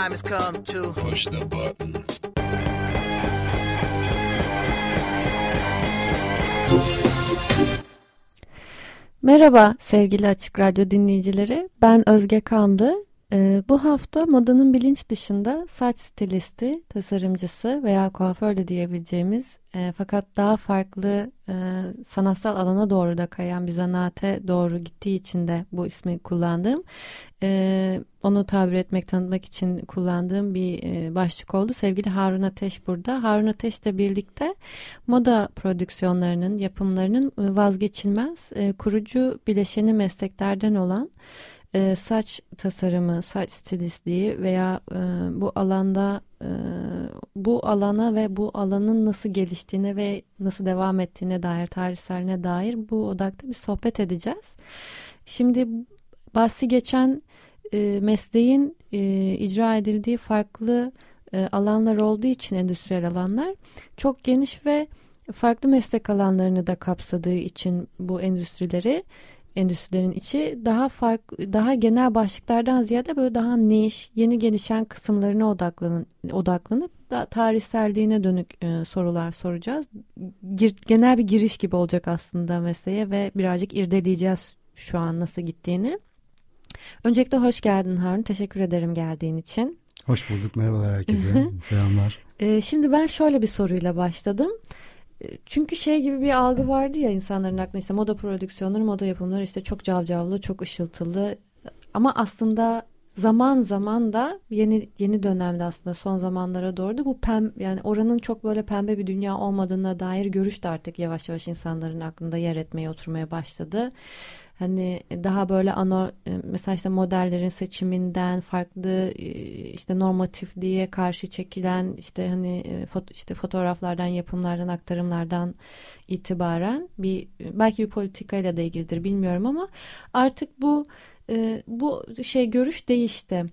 Time has come to Push the button. Merhaba sevgili Açık Radyo dinleyicileri. Ben Özge Kandı. Ee, bu hafta modanın bilinç dışında saç stilisti, tasarımcısı veya kuaför de diyebileceğimiz e, fakat daha farklı e, sanatsal alana doğru da kayan bir zanaate doğru gittiği için de bu ismi kullandım. E, onu tabir etmek, tanıtmak için kullandığım bir e, başlık oldu. Sevgili Harun Ateş burada. Harun Ateş'le birlikte moda prodüksiyonlarının, yapımlarının e, vazgeçilmez e, kurucu bileşeni mesleklerden olan e, saç tasarımı, saç stilistliği veya e, bu alanda e, bu alana ve bu alanın nasıl geliştiğine ve nasıl devam ettiğine dair tarihseline dair bu odakta bir sohbet edeceğiz. Şimdi bahsi geçen e, mesleğin e, icra edildiği farklı e, alanlar olduğu için endüstriyel alanlar çok geniş ve farklı meslek alanlarını da kapsadığı için bu endüstrileri endüstrilerin içi daha farklı daha genel başlıklardan ziyade böyle daha niş yeni gelişen kısımlarına odaklanın, odaklanıp da tarihselliğine dönük e, sorular soracağız. Gir, genel bir giriş gibi olacak aslında mesleğe ve birazcık irdeleyeceğiz şu an nasıl gittiğini. Öncelikle hoş geldin Harun. Teşekkür ederim geldiğin için. Hoş bulduk. Merhabalar herkese. Selamlar. E, şimdi ben şöyle bir soruyla başladım. Çünkü şey gibi bir algı vardı ya insanların aklında işte moda prodüksiyonları, moda yapımları işte çok cavcavlı, çok ışıltılı. Ama aslında zaman zaman da yeni yeni dönemde aslında son zamanlara doğru da bu pem yani oranın çok böyle pembe bir dünya olmadığına dair görüş de artık yavaş yavaş insanların aklında yer etmeye oturmaya başladı. Hani daha böyle ano mesela işte modellerin seçiminden farklı işte normatifliğe karşı çekilen işte hani foto, işte fotoğraflardan yapımlardan aktarımlardan itibaren bir belki bir politikayla da ilgilidir bilmiyorum ama artık bu bu şey görüş değişti.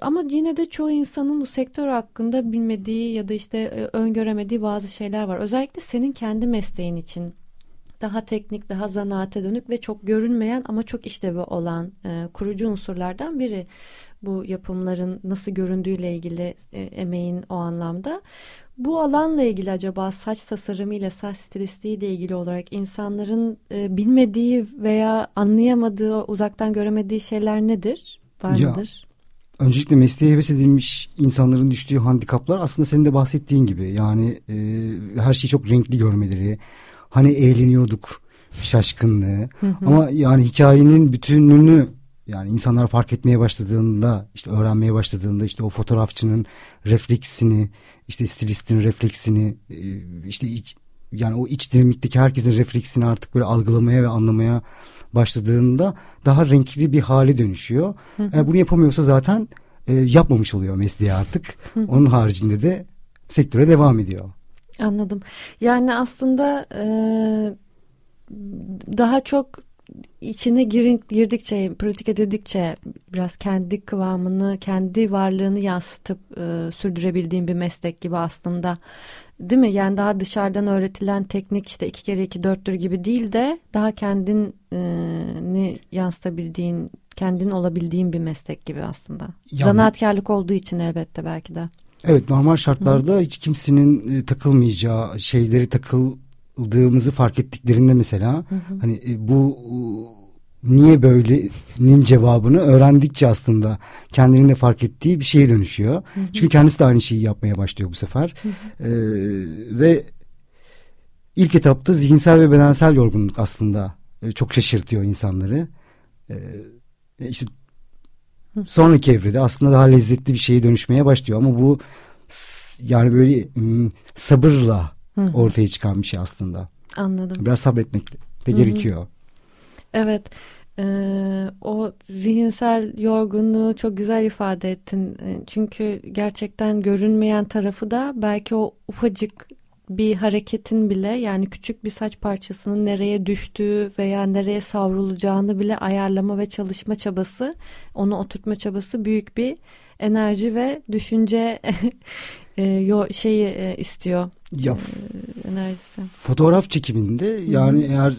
Ama yine de çoğu insanın bu sektör hakkında bilmediği ya da işte öngöremediği bazı şeyler var. Özellikle senin kendi mesleğin için daha teknik, daha zanaate dönük ve çok görünmeyen ama çok işlevi olan e, kurucu unsurlardan biri. Bu yapımların nasıl göründüğüyle ilgili e, emeğin o anlamda. Bu alanla ilgili acaba saç tasarımı ile saç stilistliği ile ilgili olarak insanların e, bilmediği veya anlayamadığı, uzaktan göremediği şeyler nedir? Var ya, mıdır? Öncelikle mesleğe heves edilmiş insanların düştüğü handikaplar aslında senin de bahsettiğin gibi. Yani e, her şeyi çok renkli görmeleri, hani eğleniyorduk şaşkınlığı ama yani hikayenin bütününü yani insanlar fark etmeye başladığında işte öğrenmeye başladığında işte o fotoğrafçının refleksini işte stilistin refleksini işte iç, yani o iç dinamikteki herkesin refleksini artık böyle algılamaya ve anlamaya başladığında daha renkli bir hale dönüşüyor. Yani bunu yapamıyorsa zaten e, yapmamış oluyor mesleği artık. Onun haricinde de sektöre devam ediyor. Anladım. Yani aslında e, daha çok içine girin, girdikçe, pratik edildikçe biraz kendi kıvamını, kendi varlığını yansıtıp e, sürdürebildiğim bir meslek gibi aslında. Değil mi? Yani daha dışarıdan öğretilen teknik işte iki kere iki dörttür gibi değil de daha kendini yansıtabildiğin, kendin olabildiğin bir meslek gibi aslında. Yani, Zanaatkarlık olduğu için elbette belki de. Evet normal şartlarda Hı. hiç kimsenin e, takılmayacağı şeyleri takıldığımızı fark ettiklerinde mesela Hı. hani e, bu niye böylenin cevabını öğrendikçe aslında kendinin de fark ettiği bir şeye dönüşüyor. Hı hı. Çünkü kendisi de aynı şeyi yapmaya başlıyor bu sefer. Hı hı. Ee, ve ilk etapta zihinsel ve bedensel yorgunluk aslında e, çok şaşırtıyor insanları. Ee, işte sonraki evrede aslında daha lezzetli bir şeye dönüşmeye başlıyor ama bu yani böyle sabırla ortaya çıkan bir şey aslında. Anladım. Biraz sabretmek de gerekiyor. Evet. Ee, o zihinsel yorgunluğu çok güzel ifade ettin. Çünkü gerçekten görünmeyen tarafı da belki o ufacık bir hareketin bile yani küçük bir saç parçasının nereye düştüğü veya nereye savrulacağını bile ayarlama ve çalışma çabası, onu oturtma çabası büyük bir enerji ve düşünce e, yo- şeyi e, istiyor Ya e, enerjisi. fotoğraf çekiminde yani eğer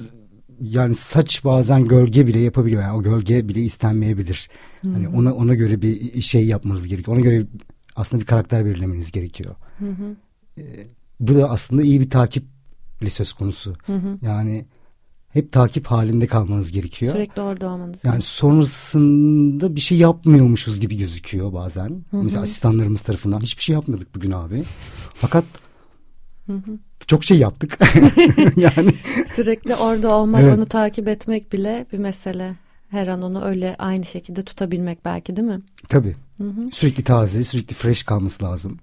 yani saç bazen gölge bile yapabiliyor. Yani o gölge bile istenmeyebilir. Hani ona ona göre bir şey yapmanız gerekiyor. Ona göre aslında bir karakter belirlemeniz gerekiyor. Ee, bu da aslında iyi bir takiple söz konusu. Yani hep takip halinde kalmanız gerekiyor. Sürekli orada olmanız. Yani sonrasında bir şey yapmıyormuşuz gibi gözüküyor bazen. Mesela asistanlarımız tarafından hiçbir şey yapmadık bugün abi. Fakat çok şey yaptık. yani Sürekli orada olmak, Evet. onu takip etmek bile bir mesele. Her an onu öyle aynı şekilde tutabilmek belki değil mi? tabii sürekli taze, sürekli fresh kalması lazım.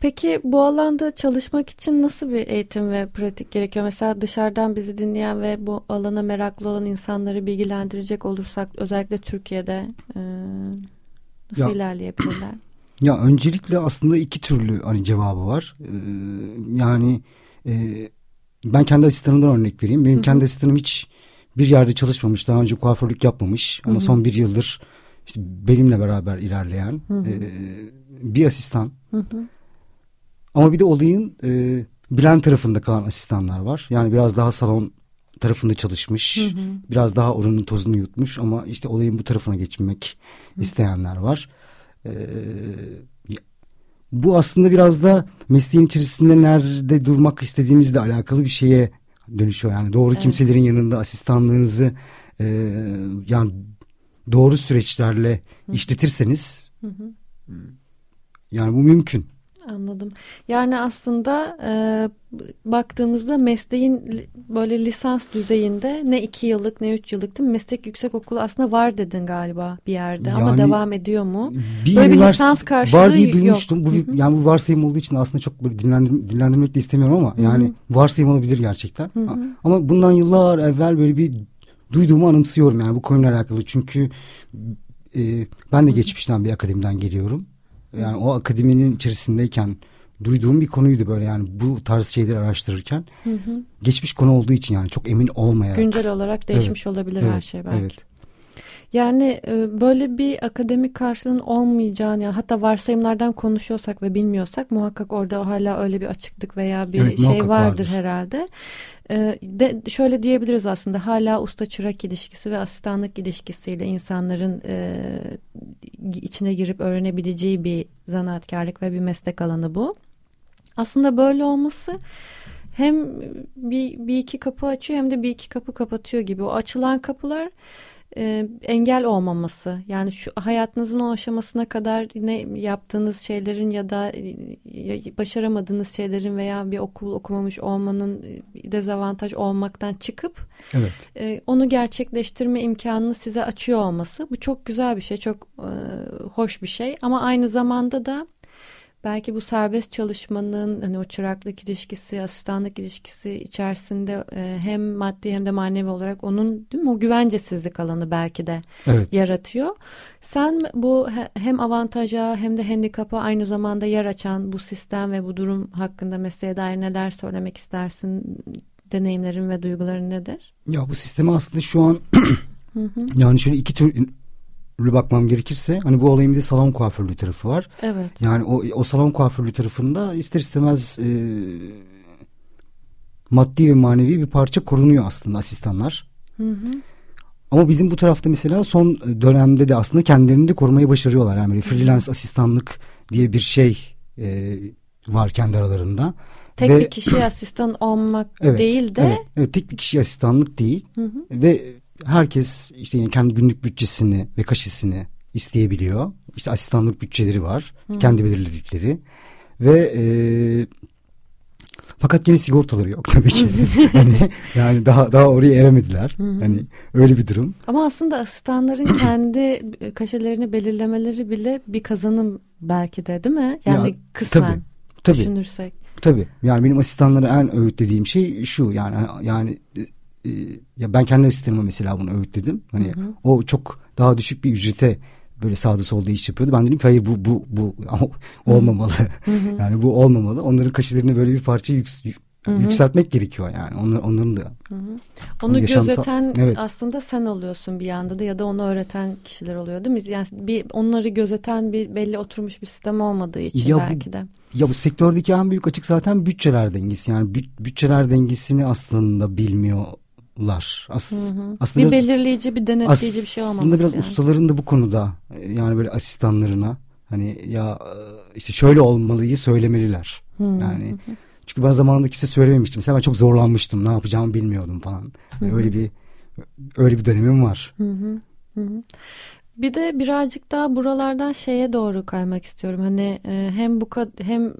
Peki bu alanda çalışmak için nasıl bir eğitim ve pratik gerekiyor? Mesela dışarıdan bizi dinleyen ve bu alana meraklı olan insanları bilgilendirecek olursak özellikle Türkiye'de e, nasıl Ya- ilerleyebilirler? Ya öncelikle aslında iki türlü hani cevabı var. Ee, yani e, ben kendi asistanımdan örnek vereyim. Benim kendi asistanım hiç bir yerde çalışmamış. Daha önce kuaförlük yapmamış. Ama son bir yıldır işte benimle beraber ilerleyen e, bir asistan. Ama bir de olayın e, bilen tarafında kalan asistanlar var. Yani biraz daha salon tarafında çalışmış. Biraz daha oranın tozunu yutmuş ama işte olayın bu tarafına geçmek isteyenler var. Ee, bu aslında biraz da mesleğin içerisinde nerede durmak istediğimizle alakalı bir şeye dönüşüyor. Yani doğru kimselerin yanında asistanlığınızı e, yani doğru süreçlerle işletirseniz yani bu mümkün. Anladım. Yani aslında e, baktığımızda mesleğin böyle lisans düzeyinde ne iki yıllık ne üç yıllık değil mi? Meslek yüksek okulu aslında var dedin galiba bir yerde ama Yani devam ediyor mu? Bir Böyle bir lisans karşılığı var diye yok. duymuştum. Bu bir, yani bu varsayım olduğu için aslında çok böyle dinlendir, dinlendirmek de istemiyorum ama yani varsayım olabilir gerçekten. Ama bundan yıllar evvel böyle bir duyduğumu anımsıyorum yani bu konuyla alakalı. Çünkü e, ben de geçmişten bir akademiden geliyorum. Yani o akademinin içerisindeyken duyduğum bir konuydu böyle yani bu tarz şeyleri araştırırken. Geçmiş konu olduğu için yani çok emin olmayarak. Güncel olarak değişmiş olabilir her evet, şey belki. Evet. Yani e, böyle bir akademik karşılığın olmayacağını ya hatta varsayımlardan konuşuyorsak ve bilmiyorsak muhakkak orada hala öyle bir açıklık veya bir Evet, şey vardır, vardır. herhalde. E, de şöyle diyebiliriz aslında hala usta çırak ilişkisi ve asistanlık ilişkisiyle insanların e, içine girip öğrenebileceği bir zanaatkarlık ve bir meslek alanı bu. Aslında böyle olması hem bir, bir iki kapı açıyor hem de bir iki kapı kapatıyor gibi. O açılan kapılar e, engel olmaması. Yani şu hayatınızın o aşamasına kadar ne yaptığınız şeylerin ya da e, başaramadığınız şeylerin veya bir okul okumamış olmanın e, dezavantaj olmaktan çıkıp Evet. e, onu gerçekleştirme imkanını size açıyor olması. Bu çok güzel bir şey, çok e, hoş bir şey ama aynı zamanda da belki bu serbest çalışmanın hani o çıraklık ilişkisi, asistanlık ilişkisi içerisinde e, hem maddi hem de manevi olarak onun değil mi o güvencesizlik alanı belki de Evet. yaratıyor. Sen bu he- hem avantaja hem de handikapa aynı zamanda yer açan bu sistem ve bu durum hakkında mesleğe dair neler söylemek istersin? Deneyimlerin ve duyguların nedir? Ya bu sisteme aslında şu an yani şöyle iki türlü bakmam gerekirse hani bu olayın bir de salon kuaförlüğü tarafı var. Evet. Yani o, o salon kuaförlüğü tarafında ister istemez e, maddi ve manevi bir parça korunuyor aslında asistanlar. Ama bizim bu tarafta mesela son dönemde de aslında kendilerini de korumayı başarıyorlar. Yani böyle freelance asistanlık diye bir şey e, var kendi aralarında. Tek Ve- bir kişiye asistan olmak Evet, değil de evet, evet, tek bir kişi asistanlık değil ve herkes işte yine kendi günlük bütçesini ve kaşesini isteyebiliyor. İşte asistanlık bütçeleri var, kendi belirledikleri ve e, fakat yine sigortaları yok tabii ki. hani yani daha daha oraya eremediler. Hani öyle bir durum. ama aslında asistanların kendi kaşelerini belirlemeleri bile bir kazanım belki de değil mi? Yani Ya, kısmen tabii, tabii. düşünürsek. Tabii yani benim asistanlara en öğütlediğim şey şu yani yani e, ya ben kendi asistanıma mesela bunu öğütledim. Hani o çok daha düşük bir ücrete böyle sağda solda iş yapıyordu. Ben dedim ki hayır bu bu bu olmamalı. yani bu olmamalı. Onların kaşelerini böyle bir parça yüks, yükseltmek gerekiyor yani. Onlar, onların da. Onu yaşamsal- gözeten Evet. aslında sen oluyorsun bir yanda da ya da onu öğreten kişiler oluyor değil mi? Yani bir onları gözeten bir belli oturmuş bir sistem olmadığı için Ya bu- belki de. Ya bu sektördeki en büyük açık zaten bütçeler dengesi. Yani büt- bütçeler dengesini aslında bilmiyorlar. As, aslında Bir biraz- belirleyici, bir denetleyici bir şey olmaması. Aslında biraz yani. ustaların da bu konuda yani böyle asistanlarına hani ya işte şöyle olmalıyı söylemeliler. Yani çünkü ben zamanında kimse söylememiştim. Mesela ben çok zorlanmıştım. Ne yapacağımı bilmiyordum falan. Yani öyle bir öyle bir dönemim var. Bir de birazcık daha buralardan şeye doğru kaymak istiyorum. Hani e, hem bu hem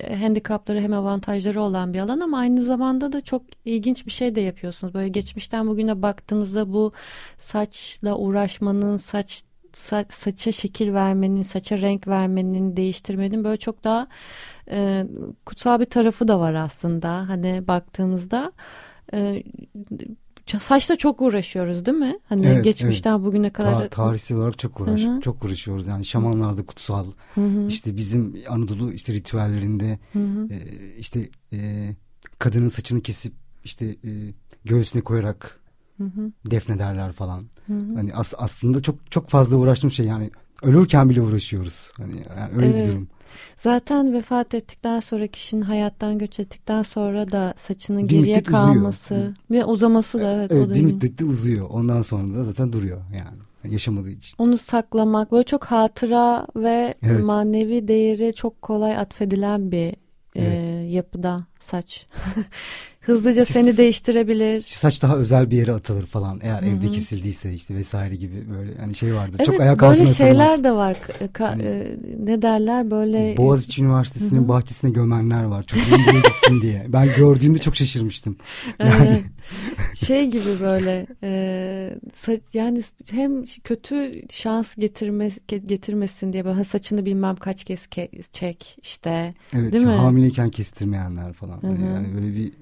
e, handikapları hem avantajları olan bir alan ama aynı zamanda da çok ilginç bir şey de yapıyorsunuz. Böyle geçmişten bugüne baktığımızda bu saçla uğraşmanın, saç sa- saça şekil vermenin, saça renk vermenin, değiştirmenin böyle çok daha e, kutsal bir tarafı da var aslında. Hani baktığımızda e, saçla çok uğraşıyoruz değil mi? Hani Evet, geçmişten bugüne kadar Ta- tarihsel olarak çok uğraş, Hı hı. çok uğraşıyoruz. Yani şamanlarda kutsal. işte bizim Anadolu işte ritüellerinde e, işte e, kadının saçını kesip işte e, göğsüne koyarak defnederler falan. Hani as- aslında çok çok fazla uğraştığım şey yani ölürken bile uğraşıyoruz. Hani yani öyle Evet. bir durum. Zaten vefat ettikten sonra kişinin hayattan göç ettikten sonra da saçının Bir geriye müddet uzuyor. kalması ve uzaması da evet, o Evet da bir ilginç. müddette uzuyor. Ondan sonra da zaten duruyor yani. Yaşamadığı için. Onu saklamak böyle çok hatıra ve Evet. manevi değeri çok kolay atfedilen bir e, Evet. yapıda saç. Hızlıca İşte seni değiştirebilir. Saç daha özel bir yere atılır falan. Eğer evde kesildiyse işte vesaire gibi böyle hani şey vardır. Evet çok ayak böyle altına şeyler atılmaz. de var. Ka- Hani- e, ne derler böyle Boğaziçi Üniversitesi'nin bahçesine gömenler var. Çocuğum buraya gitsin diye. Ben gördüğümde çok şaşırmıştım. Yani Evet. şey gibi böyle e, sa- yani hem kötü şans getirmez getirmesin diye böyle saçını bilmem kaç kez ke- çek işte evet Değil mi? hamileyken kestirmeyenler falan. Hı Hani hı. Yani böyle bir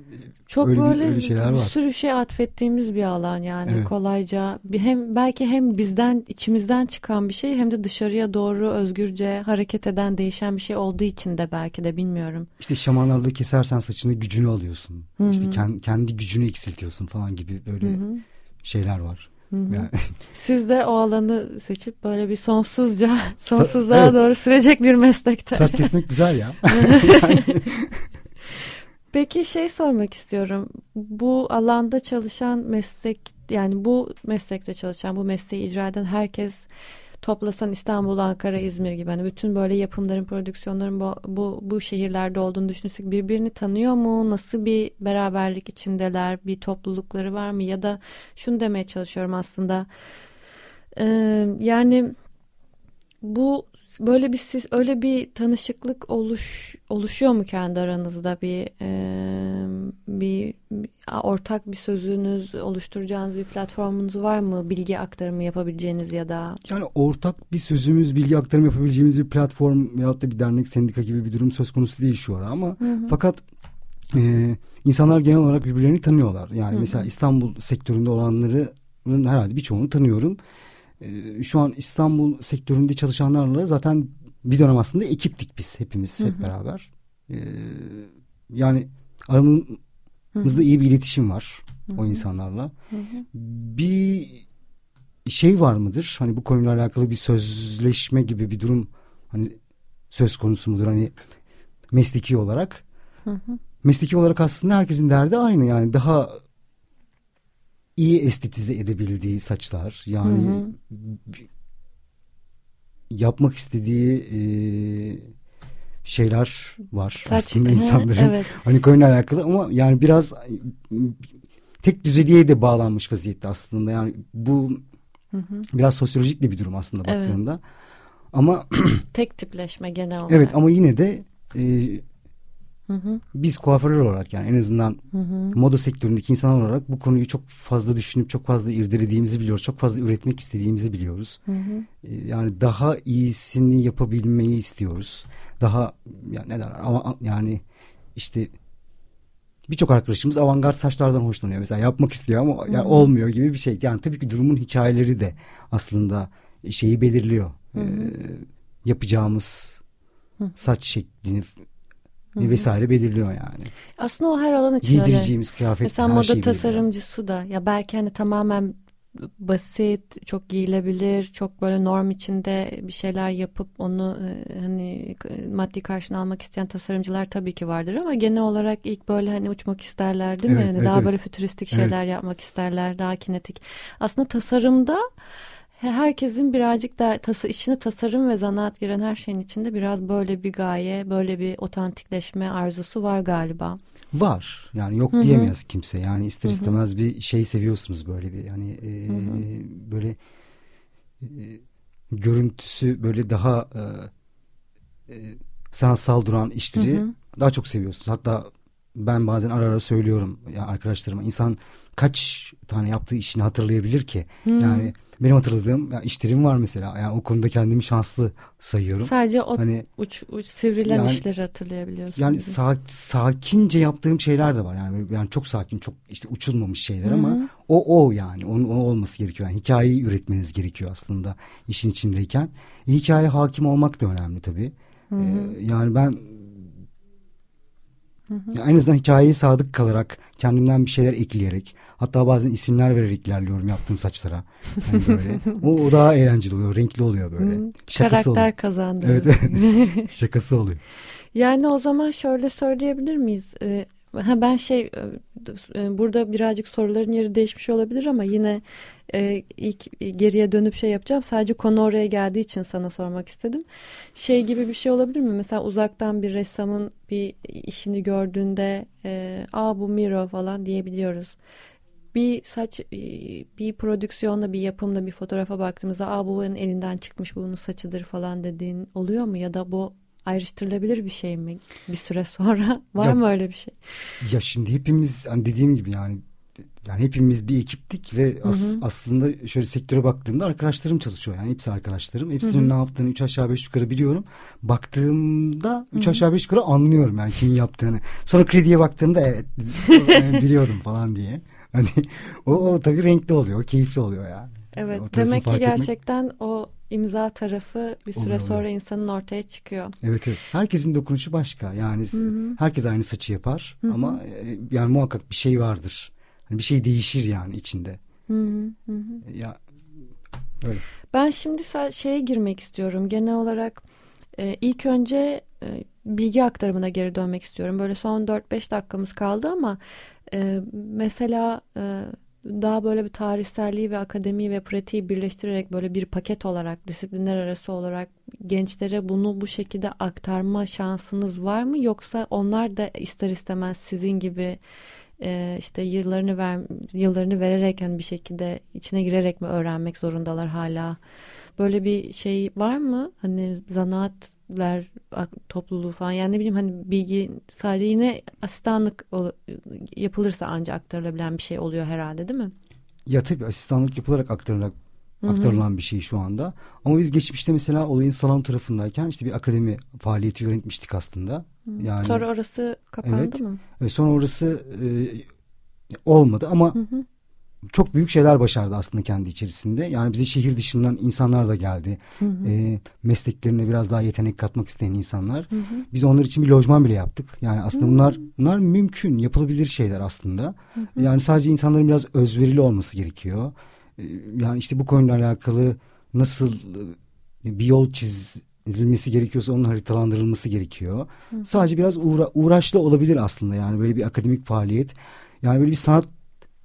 çok öyle bir- böyle öyle şeyler bir var. sürü şey atfettiğimiz bir alan yani Evet. kolayca bir hem belki hem bizden içimizden çıkan bir şey hem de dışarıya doğru özgürce hareket eden değişen bir şey olduğu için de belki de bilmiyorum. işte şamanlarla kesersen saçını gücünü alıyorsun. İşte ken- kendi gücünü eksiltiyorsun falan gibi böyle şeyler var. Yani Siz de o alanı seçip böyle bir sonsuzca sonsuzluğa evet. doğru sürecek bir meslekte. saç kesmek güzel ya. Peki şey sormak istiyorum. Bu alanda çalışan meslek yani bu meslekte çalışan bu mesleği icra eden herkes toplasan İstanbul, Ankara, İzmir gibi hani bütün böyle yapımların, prodüksiyonların bu, bu, bu şehirlerde olduğunu düşünsek birbirini tanıyor mu? Nasıl bir beraberlik içindeler? Bir toplulukları var mı? Ya da şunu demeye çalışıyorum aslında. Ee, yani bu böyle bir siz öyle bir tanışıklık oluş oluşuyor mu kendi aranızda bir e, bir, ortak bir sözünüz oluşturacağınız bir platformunuz var mı bilgi aktarımı yapabileceğiniz ya da Yani ortak bir sözümüz, bilgi aktarım yapabileceğimiz bir platform veyahut da bir dernek, sendika gibi bir durum söz konusu değil şu ara ama fakat e, insanlar genel olarak birbirlerini tanıyorlar. Yani mesela İstanbul sektöründe olanların herhalde birçoğunu tanıyorum. E, şu an İstanbul sektöründe çalışanlarla zaten bir dönem aslında ekiptik biz hepimiz hep beraber. E, yani aramızda iyi bir iletişim var o insanlarla. Bir şey var mıdır? Hani bu konuyla alakalı bir sözleşme gibi bir durum hani söz konusu mudur? Hani mesleki olarak. Mesleki olarak aslında herkesin derdi aynı yani daha iyi estetize edebildiği saçlar yani b- yapmak istediği e, şeyler var Saç- aslında Hı, insanların evet. hani konuyla alakalı ama yani biraz tek düzeliğe de bağlanmış vaziyette aslında yani bu biraz sosyolojik de bir durum aslında Evet. baktığında ama tek tipleşme genel olarak. evet ama yine de e, biz kuaförler olarak yani en azından moda sektöründeki insanlar olarak bu konuyu çok fazla düşünüp çok fazla irdelediğimizi biliyoruz. Çok fazla üretmek istediğimizi biliyoruz. E, yani daha iyisini yapabilmeyi istiyoruz. Daha yani ne derler ama yani işte birçok arkadaşımız avantgard saçlardan hoşlanıyor. Mesela yapmak istiyor ama yani olmuyor gibi bir şey. Yani tabii ki durumun hikayeleri de aslında şeyi belirliyor. Ee, yapacağımız saç şeklini vesaire belirliyor yani. Aslında o her alan için öyle. Giydireceğimiz kıyafet Mesela her moda şeyi belirliyor. tasarımcısı da ya belki hani tamamen basit, çok giyilebilir, çok böyle norm içinde bir şeyler yapıp onu e, hani maddi karşılığını almak isteyen tasarımcılar tabii ki vardır ama genel olarak ilk böyle hani uçmak isterler değil mi? Evet, Hani evet, daha evet. böyle fütüristik Evet. şeyler yapmak isterler, daha kinetik. Aslında tasarımda herkesin birazcık da tası, işine tasarım ve zanaat giren her şeyin içinde biraz böyle bir gaye, böyle bir otantikleşme arzusu var galiba. Var. Yani yok diyemeyiz kimse. Yani ister istemez bir şey seviyorsunuz böyle bir hani e, böyle e, görüntüsü böyle daha e, e, sanatsal duran işleri daha çok seviyorsunuz. Hatta ben bazen ara ara söylüyorum ya arkadaşlarıma insan kaç tane yaptığı işini hatırlayabilir ki? Yani benim hatırladığım ya işlerim var mesela. Yani o konuda kendimi şanslı sayıyorum. Sadece o Hani uç, uç sivrilen Yani- işleri hatırlayabiliyorsun. yani sa- sakince yaptığım şeyler de var. Yani yani çok sakin, çok işte uçulmamış şeyler ama o o yani onun o olması gerekiyor. Yani hikayeyi üretmeniz gerekiyor aslında işin içindeyken. Hikaye hakim olmak da önemli tabii. Ee, yani ben ya en azından hikayeye sadık kalarak kendimden bir şeyler ekleyerek hatta bazen isimler vererek ilerliyorum yaptığım saçlara. Hani böyle. o, o daha eğlenceli oluyor, renkli oluyor böyle. Şakası Karakter kazandı. Evet. Şakası oluyor. Yani o zaman şöyle söyleyebilir miyiz? Ee, ha ben şey e, e, burada birazcık soruların yeri değişmiş olabilir ama yine e, ilk geriye dönüp şey yapacağım. Sadece konu oraya geldiği için sana sormak istedim. Şey gibi bir şey olabilir mi? Mesela uzaktan bir ressamın bir işini gördüğünde e, aa bu Miro falan diyebiliyoruz. Bir saç e, bir prodüksiyonda bir yapımda bir fotoğrafa baktığımızda aa bu elinden çıkmış bu bunun saçıdır falan dediğin oluyor mu ya da bu ayrıştırılabilir bir şey mi bir süre sonra var Ya- mı öyle bir şey? Ya şimdi hepimiz hani dediğim gibi yani yani hepimiz bir ekiptik ve as- aslında şöyle sektöre baktığımda arkadaşlarım çalışıyor. Yani hepsi arkadaşlarım. Hepsinin ne yaptığını üç aşağı beş yukarı biliyorum. Baktığımda üç aşağı beş yukarı anlıyorum yani kimin yaptığını. Sonra krediye baktığımda evet yani biliyordum falan diye. Hani o, o tabii renkli oluyor, o keyifli oluyor yani. Evet tarafını demek ki fark etmek- gerçekten o imza tarafı bir süre Oluyor, sonra oluyor. insanın ortaya çıkıyor. Evet evet. Herkesin dokunuşu başka. Yani s- herkes aynı saçı yapar ama e, yani muhakkak bir şey vardır. Hani bir şey değişir yani içinde. Ya öyle. Ben şimdi şeye girmek istiyorum. Genel olarak e, ilk önce e, bilgi aktarımına geri dönmek istiyorum. Böyle son 4-5 dakikamız kaldı ama e, mesela e, daha böyle bir tarihselliği ve akademiyi ve pratiği birleştirerek böyle bir paket olarak disiplinler arası olarak gençlere bunu bu şekilde aktarma şansınız var mı? Yoksa onlar da ister istemez sizin gibi e, işte yıllarını ver yıllarını vererek hani bir şekilde içine girerek mi öğrenmek zorundalar hala? Böyle bir şey var mı? Hani zanaatler ak- topluluğu falan yani ne bileyim hani bilgi sadece yine asistanlık yapılırsa ancak aktarılabilen bir şey oluyor herhalde değil mi? Ya tabii asistanlık yapılarak aktarılan, aktarılan bir şey şu anda. Ama biz geçmişte mesela olayın salon tarafındayken işte bir akademi faaliyeti yönetmiştik aslında. Yani Sonra orası kapandı Evet. mı? ve sonra orası e, olmadı ama çok büyük şeyler başardı aslında kendi içerisinde. Yani bize şehir dışından insanlar da geldi. E, mesleklerine biraz daha yetenek katmak isteyen insanlar. Biz onlar için bir lojman bile yaptık. Yani aslında bunlar bunlar mümkün, yapılabilir şeyler aslında. Yani sadece insanların biraz özverili olması gerekiyor. E, yani işte bu konuyla alakalı nasıl e, bir yol çizilmesi gerekiyorsa onun haritalandırılması gerekiyor. Sadece biraz uğra uğraşlı olabilir aslında yani böyle bir akademik faaliyet. Yani böyle bir sanat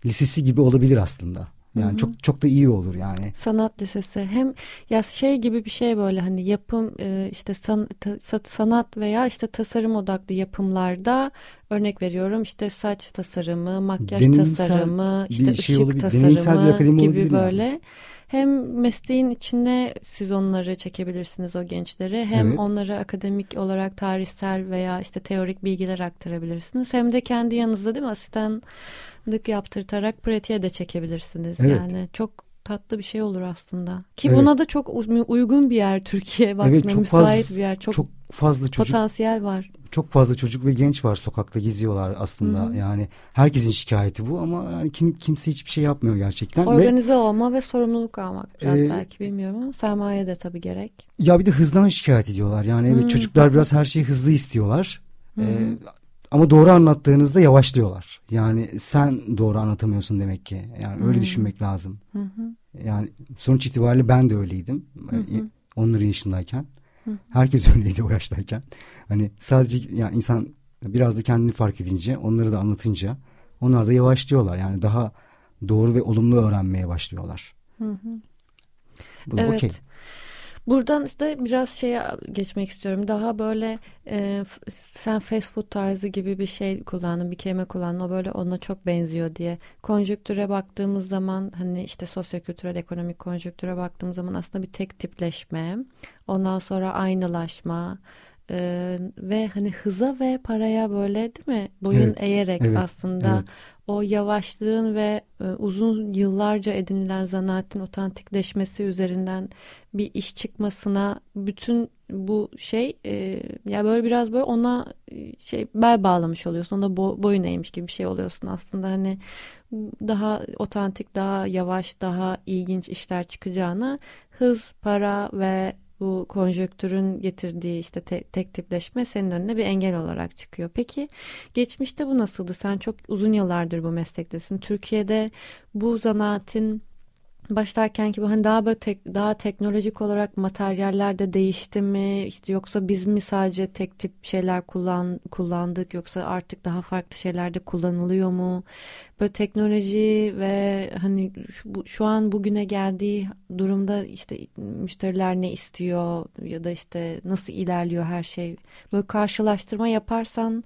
lisesi gibi olabilir aslında. Yani çok çok da iyi olur yani. Sanat lisesi hem ya şey gibi bir şey böyle hani yapım e, işte san- ta- sa- sanat veya işte tasarım odaklı yapımlarda örnek veriyorum işte saç tasarımı, makyaj Deneyimsel tasarımı, bir işte şey ışık olabilir, deneyimsel bir tasarımı akademi gibi olabilir yani. böyle. Hem mesleğin içine siz onları çekebilirsiniz o gençleri hem Evet. onlara akademik olarak tarihsel veya işte teorik bilgiler aktarabilirsiniz. Hem de kendi yanınızda değil mi asistanlık yaptırtarak pratiğe de çekebilirsiniz. Evet. Yani çok tatlı bir şey olur aslında. Ki Evet. buna da çok uygun bir yer Türkiye. Bakmaya Evet çok müsait fazla bir yer. Çok, çok fazla çocuk Potansiyel var. çok fazla çocuk ve genç var sokakta geziyorlar aslında. Yani herkesin şikayeti bu ama yani kim kimse hiçbir şey yapmıyor gerçekten. Ve Organize olma ve sorumluluk almak biraz Ee, belki bilmiyorum ama sermaye de tabii gerek. ya bir de hızdan şikayet ediyorlar. Yani evet çocuklar biraz her şeyi hızlı istiyorlar. Ee, ama doğru anlattığınızda yavaşlıyorlar. Yani sen doğru anlatamıyorsun demek ki. Yani öyle düşünmek lazım. Yani sonuç itibariyle ben de öyleydim. Yani Onların yaşındayken. Herkes öyleydi o yaştayken. Hani sadece yani insan biraz da kendini fark edince, onları da anlatınca onlar da yavaşlıyorlar. Yani daha doğru ve olumlu öğrenmeye başlıyorlar. Bu da Evet. okey. Buradan işte biraz şeye geçmek istiyorum. Daha böyle e, sen fast food tarzı gibi bir şey kullandın, bir kelime kullandın. O böyle ona çok benziyor diye. Konjüktüre baktığımız zaman hani işte sosyokültürel ekonomik konjüktüre baktığımız zaman aslında bir tek tipleşme. Ondan sonra aynılaşma. E, ve hani hıza ve paraya böyle değil mi boyun Evet, eğerek evet, aslında evet. o yavaşlığın ve e, uzun yıllarca edinilen zanaatin otantikleşmesi üzerinden bir iş çıkmasına bütün bu şey e, ya böyle biraz böyle ona e, şey bel bağlamış oluyorsun. Ona bo- boyun eğmiş gibi bir şey oluyorsun aslında hani daha otantik, daha yavaş, daha ilginç işler çıkacağına hız, para ve bu konjöktürün getirdiği işte te- tek tipleşme senin önüne bir engel olarak çıkıyor. Peki geçmişte bu nasıldı? Sen çok uzun yıllardır bu meslektesin. Türkiye'de bu zanaatin başlarken ki bu hani daha böyle tek, daha teknolojik olarak materyaller de değişti mi? İşte yoksa biz mi sadece tek tip şeyler kullan kullandık yoksa artık daha farklı şeyler de kullanılıyor mu? Böyle teknoloji ve hani şu, şu an bugüne geldiği durumda işte müşteriler ne istiyor ya da işte nasıl ilerliyor her şey? Böyle karşılaştırma yaparsan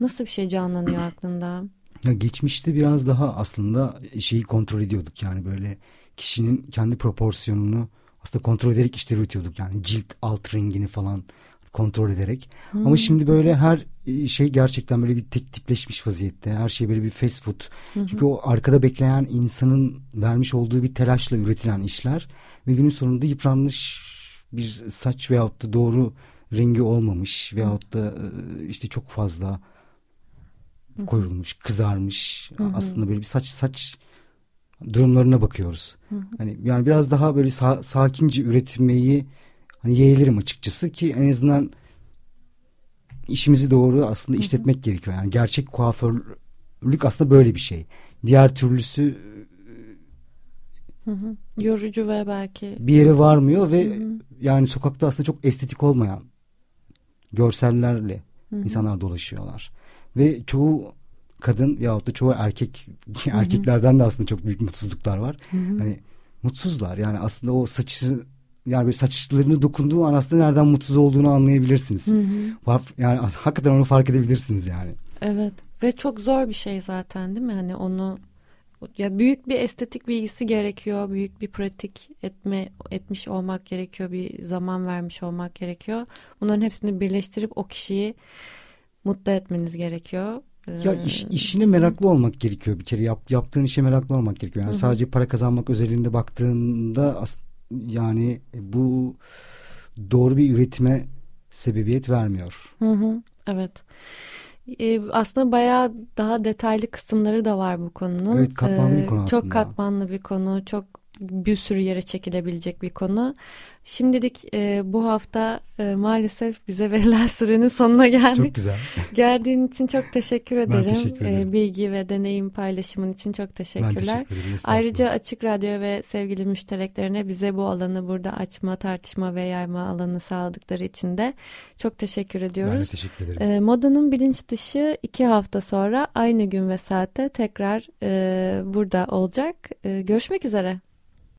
nasıl bir şey canlanıyor aklında? Ya geçmişte biraz daha aslında şeyi kontrol ediyorduk yani böyle kişinin kendi proporsiyonunu aslında kontrol ederek işleri üretiyorduk yani cilt alt rengini falan kontrol ederek. Ama şimdi böyle her şey gerçekten böyle bir tek tipleşmiş vaziyette. Her şey böyle bir fast food. Çünkü o arkada bekleyen insanın vermiş olduğu bir telaşla üretilen işler ve günün sonunda yıpranmış bir saç veyahut da doğru rengi olmamış veyahut da e, işte çok fazla koyulmuş, kızarmış. Aslında böyle bir saç saç durumlarına bakıyoruz. Hani yani biraz daha böyle sa- sakince üretmeyi hani yeğlerim açıkçası ki en azından işimizi doğru aslında işletmek gerekiyor. Yani gerçek kuaförlük aslında böyle bir şey. Diğer türlüsü Yorucu ve belki bir yere varmıyor ve yani sokakta aslında çok estetik olmayan görsellerle insanlar dolaşıyorlar. Ve çoğu kadın yahut da çoğu erkek erkeklerden de aslında çok büyük mutsuzluklar var. Hani mutsuzlar yani aslında o saçı yani böyle saçlarını dokunduğu an aslında nereden mutsuz olduğunu anlayabilirsiniz. Var- Yani hakikaten onu fark edebilirsiniz yani. Evet ve çok zor bir şey zaten değil mi? Hani onu ya büyük bir estetik bilgisi gerekiyor, büyük bir pratik etme etmiş olmak gerekiyor, bir zaman vermiş olmak gerekiyor. Bunların hepsini birleştirip o kişiyi mutlu etmeniz gerekiyor. Ya Ee, iş, işine meraklı olmak gerekiyor bir kere. Yap, yaptığın işe meraklı olmak gerekiyor. Yani sadece para kazanmak özelinde baktığında as- yani bu doğru bir üretime sebebiyet vermiyor. Hı hı, evet. Ee, aslında bayağı daha detaylı kısımları da var bu konunun. Evet, katmanlı bir Ee, konu Çok aslında. katmanlı bir konu, çok bir sürü yere çekilebilecek bir konu. Şimdilik e, bu hafta e, maalesef bize verilen sürenin sonuna geldik. Çok güzel. Geldiğin için çok teşekkür ederim. teşekkür ederim. Ee, bilgi ve deneyim paylaşımın için çok Ben teşekkürler. teşekkür ederim. Ayrıca Açık Radyo ve sevgili müştereklerine bize bu alanı burada açma, tartışma ve yayma alanı sağladıkları için de çok teşekkür ben de ediyoruz. teşekkür ederim. Ee, Modanın bilinç dışı iki hafta sonra aynı gün ve saatte tekrar e, burada olacak. E, görüşmek üzere.